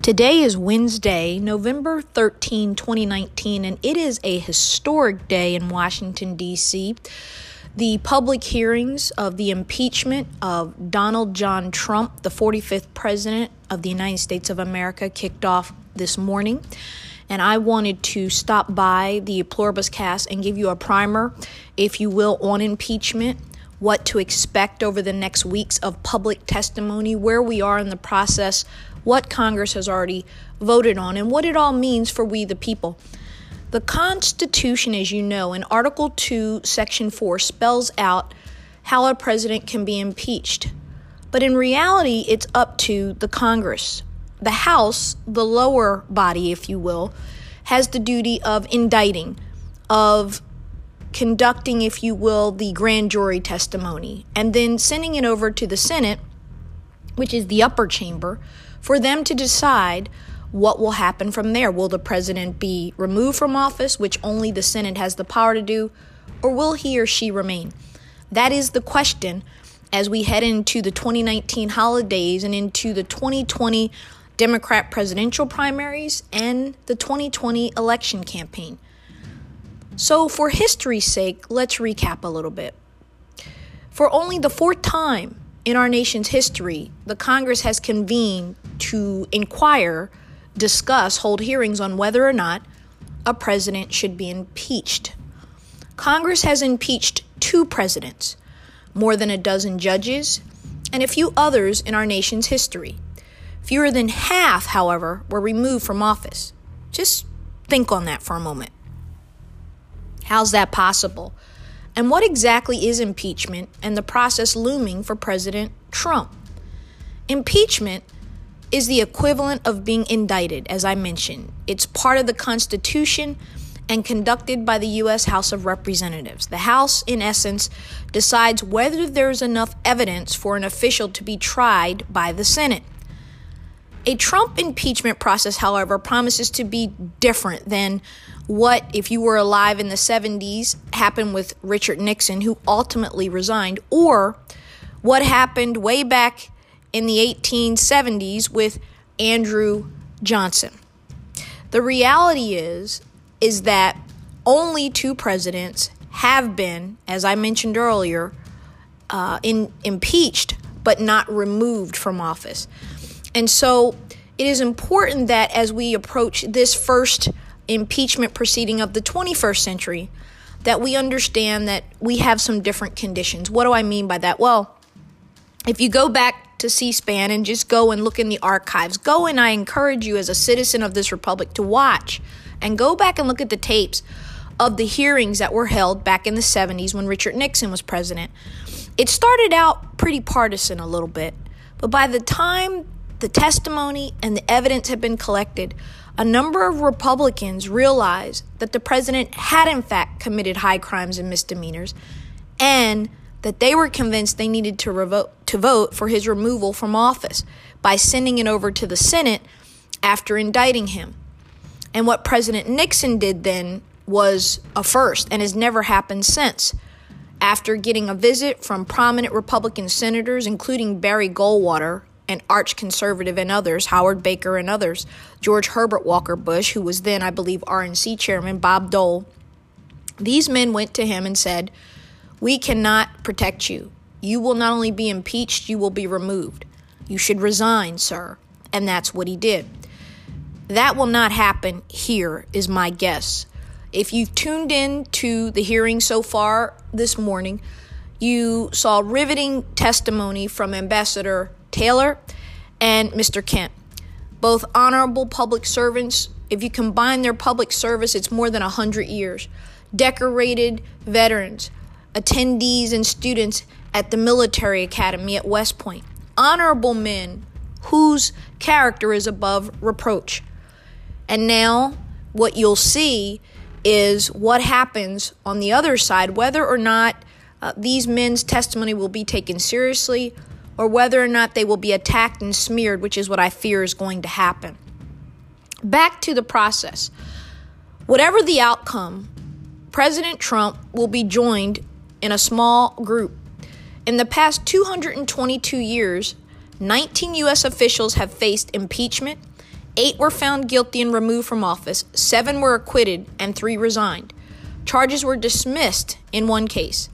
Today is Wednesday, November 13, 2019, and it is a historic day in Washington, D.C. The public hearings of the impeachment of Donald John Trump, the 45th President of the United States of America, kicked off this morning. And I wanted to stop by the Pluribus Cast and give you a primer, if you will, on impeachment what to expect over the next weeks of public testimony, where we are in the process, what Congress has already voted on, and what it all means for we the people. The Constitution, as you know, in Article 2, Section 4, spells out how a president can be impeached. But in reality, it's up to the Congress. The House, the lower body, if you will, has the duty of indicting, of conducting, if you will, the grand jury testimony, and then sending it over to the Senate, which is the upper chamber, for them to decide what will happen from there. Will the president be removed from office, which only the Senate has the power to do, or will he or she remain? That is the question as we head into the 2019 holidays and into the 2020 Democrat presidential primaries and the 2020 election campaign. So, for history's sake, let's recap a little bit. For only the fourth time in our nation's history, the Congress has convened to inquire, discuss, hold hearings on whether or not a president should be impeached. Congress has impeached two presidents, more than a dozen judges, and a few others in our nation's history. Fewer than half, however, were removed from office. Just think on that for a moment. How's that possible? And what exactly is impeachment and the process looming for President Trump? Impeachment is the equivalent of being indicted, as I mentioned. It's part of the Constitution and conducted by the U.S. House of Representatives. The House, in essence, decides whether there's enough evidence for an official to be tried by the Senate. A Trump impeachment process, however, promises to be different than what, if you were alive in the 70s, happened with Richard Nixon, who ultimately resigned, or what happened way back in the 1870s with Andrew Johnson. The reality is is that only two presidents have been, as I mentioned earlier, uh, in, impeached but not removed from office. And so it is important that as we approach this first impeachment proceeding of the 21st century, that we understand that we have some different conditions. What do I mean by that? Well, if you go back to C SPAN and just go and look in the archives, go and I encourage you as a citizen of this republic to watch and go back and look at the tapes of the hearings that were held back in the 70s when Richard Nixon was president. It started out pretty partisan a little bit, but by the time the testimony and the evidence had been collected, a number of Republicans realized that the president had, in fact, committed high crimes and misdemeanors, and that they were convinced they needed to, revote, to vote for his removal from office by sending it over to the Senate after indicting him. And what President Nixon did then was a first and has never happened since. After getting a visit from prominent Republican senators, including Barry Goldwater, an arch conservative and others, Howard Baker and others, George Herbert Walker Bush, who was then, I believe, RNC chairman, Bob Dole. These men went to him and said, We cannot protect you. You will not only be impeached, you will be removed. You should resign, sir. And that's what he did. That will not happen here, is my guess. If you've tuned in to the hearing so far this morning, you saw riveting testimony from Ambassador Taylor and Mr. Kent. Both honorable public servants. If you combine their public service, it's more than 100 years. Decorated veterans, attendees, and students at the military academy at West Point. Honorable men whose character is above reproach. And now, what you'll see is what happens on the other side, whether or not uh, these men's testimony will be taken seriously or whether or not they will be attacked and smeared, which is what I fear is going to happen. Back to the process. Whatever the outcome, President Trump will be joined in a small group. In the past 222 years, 19 U.S. officials have faced impeachment Eight were found guilty and removed from office, seven were acquitted, and three resigned. Charges were dismissed in one case.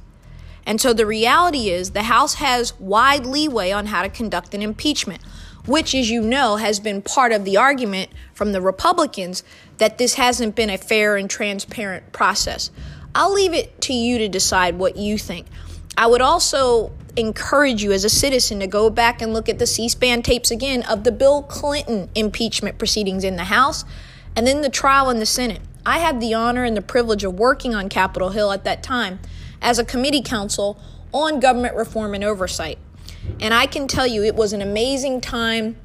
And so the reality is the House has wide leeway on how to conduct an impeachment, which, as you know, has been part of the argument from the Republicans that this hasn't been a fair and transparent process. I'll leave it to you to decide what you think. I would also encourage you as a citizen to go back and look at the C SPAN tapes again of the Bill Clinton impeachment proceedings in the House and then the trial in the Senate. I had the honor and the privilege of working on Capitol Hill at that time as a committee counsel on government reform and oversight. And I can tell you, it was an amazing time.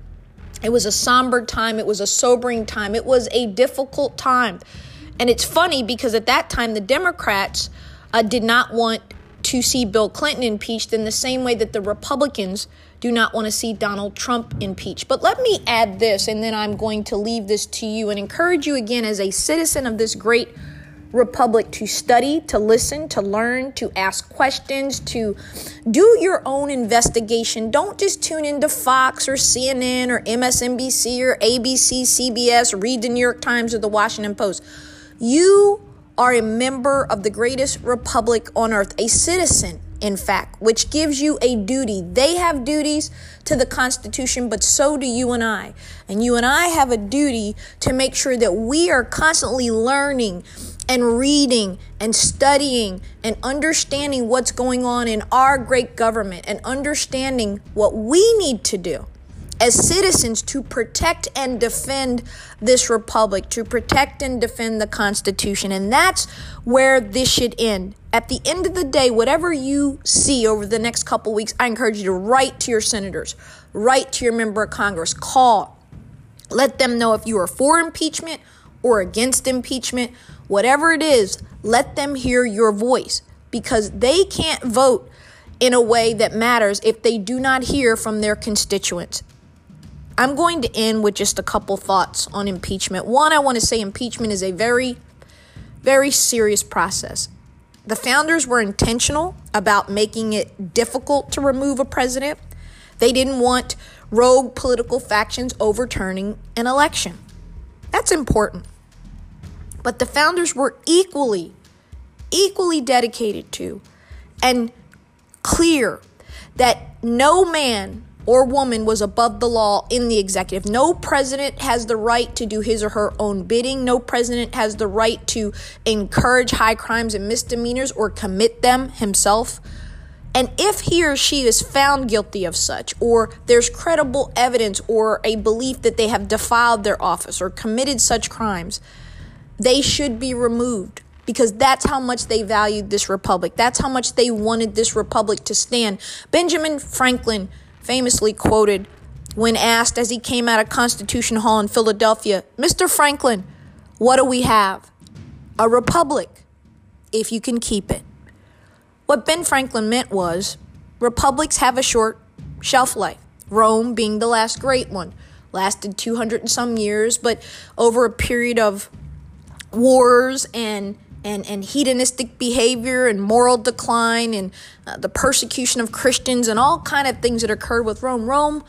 It was a somber time. It was a sobering time. It was a difficult time. And it's funny because at that time, the Democrats uh, did not want to see Bill Clinton impeached in the same way that the Republicans do not want to see Donald Trump impeached. But let me add this, and then I'm going to leave this to you and encourage you again as a citizen of this great republic to study, to listen, to learn, to ask questions, to do your own investigation. Don't just tune into Fox or CNN or MSNBC or ABC, CBS, read the New York Times or the Washington Post. You are a member of the greatest republic on earth, a citizen, in fact, which gives you a duty. They have duties to the Constitution, but so do you and I. And you and I have a duty to make sure that we are constantly learning and reading and studying and understanding what's going on in our great government and understanding what we need to do as citizens to protect and defend this republic, to protect and defend the Constitution. And that's where this should end. At the end of the day, whatever you see over the next couple weeks, I encourage you to write to your senators, write to your member of Congress, call. Let them know if you are for impeachment or against impeachment. Whatever it is, let them hear your voice because they can't vote in a way that matters if they do not hear from their constituents. I'm going to end with just a couple thoughts on impeachment. One, I want to say impeachment is a very, very serious process. The founders were intentional about making it difficult to remove a president. They didn't want rogue political factions overturning an election. That's important. But the founders were equally, equally dedicated to and clear that no man or woman was above the law in the executive. No president has the right to do his or her own bidding. No president has the right to encourage high crimes and misdemeanors or commit them himself. And if he or she is found guilty of such, or there's credible evidence or a belief that they have defiled their office or committed such crimes, they should be removed because that's how much they valued this republic. That's how much they wanted this republic to stand. Benjamin Franklin famously quoted when asked as he came out of Constitution Hall in Philadelphia, Mr. Franklin, what do we have? A republic, if you can keep it. What Ben Franklin meant was republics have a short shelf life, Rome being the last great one. Lasted 200 and some years, but over a period of wars and and, and hedonistic behavior and moral decline and uh, the persecution of Christians and all kind of things that occurred with Rome. Rome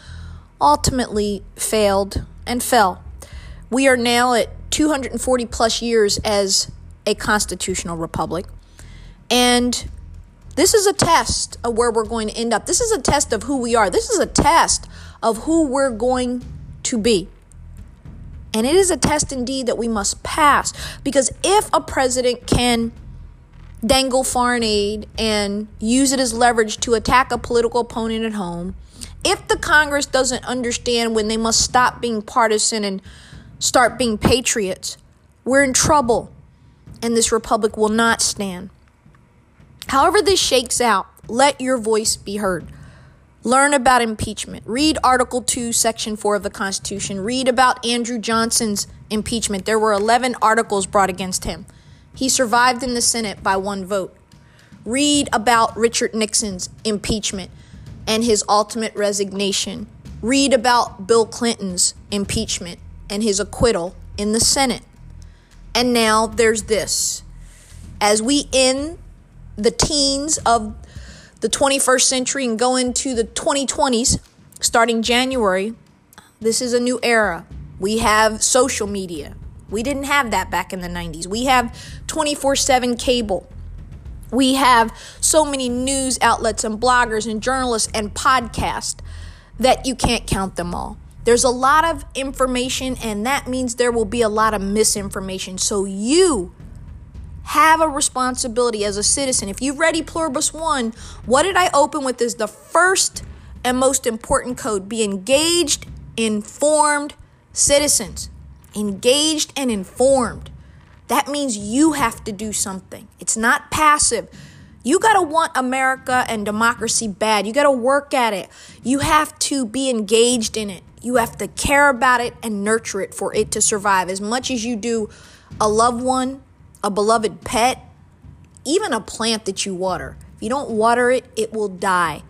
ultimately failed and fell. We are now at 240 plus years as a constitutional republic. And this is a test of where we're going to end up. This is a test of who we are. This is a test of who we're going to be. And it is a test indeed that we must pass because if a president can dangle foreign aid and use it as leverage to attack a political opponent at home, if the Congress doesn't understand when they must stop being partisan and start being patriots, we're in trouble and this republic will not stand. However, this shakes out, let your voice be heard. Learn about impeachment. Read Article 2, Section 4 of the Constitution. Read about Andrew Johnson's impeachment. There were 11 articles brought against him. He survived in the Senate by one vote. Read about Richard Nixon's impeachment and his ultimate resignation. Read about Bill Clinton's impeachment and his acquittal in the Senate. And now there's this. As we end the teens of the 21st century and go into the 2020s, starting January, this is a new era. We have social media. We didn't have that back in the 90s. We have 24 7 cable. We have so many news outlets and bloggers and journalists and podcasts that you can't count them all. There's a lot of information, and that means there will be a lot of misinformation. So you have a responsibility as a citizen. If you've read E Pluribus 1, what did I open with is the first and most important code be engaged, informed citizens. Engaged and informed. That means you have to do something. It's not passive. You got to want America and democracy bad. You got to work at it. You have to be engaged in it. You have to care about it and nurture it for it to survive as much as you do a loved one, a beloved pet, even a plant that you water. If you don't water it, it will die.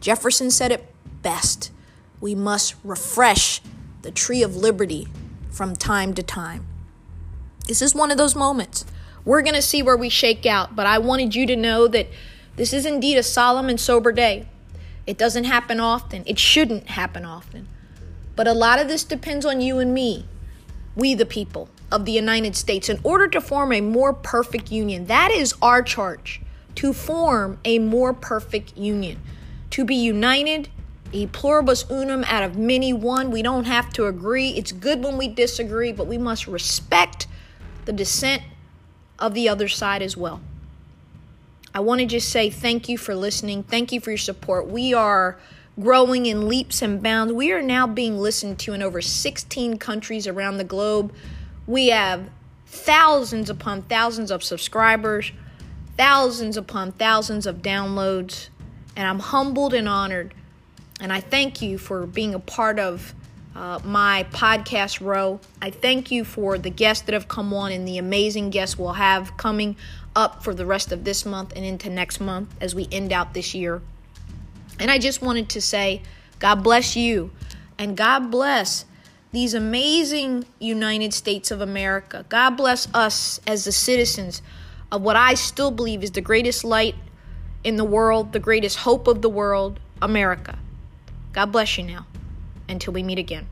Jefferson said it best. We must refresh the tree of liberty from time to time. This is one of those moments. We're going to see where we shake out, but I wanted you to know that this is indeed a solemn and sober day. It doesn't happen often. It shouldn't happen often. But a lot of this depends on you and me, we the people of the United States, in order to form a more perfect union. That is our charge to form a more perfect union, to be united, a pluribus unum out of many one. We don't have to agree. It's good when we disagree, but we must respect the dissent of the other side as well. I want to just say thank you for listening. Thank you for your support. We are growing in leaps and bounds. We are now being listened to in over 16 countries around the globe. We have thousands upon thousands of subscribers, thousands upon thousands of downloads, and I'm humbled and honored. And I thank you for being a part of uh, my podcast row. I thank you for the guests that have come on and the amazing guests we'll have coming up for the rest of this month and into next month as we end out this year. And I just wanted to say, God bless you and God bless these amazing United States of America. God bless us as the citizens of what I still believe is the greatest light in the world, the greatest hope of the world, America. God bless you now until we meet again.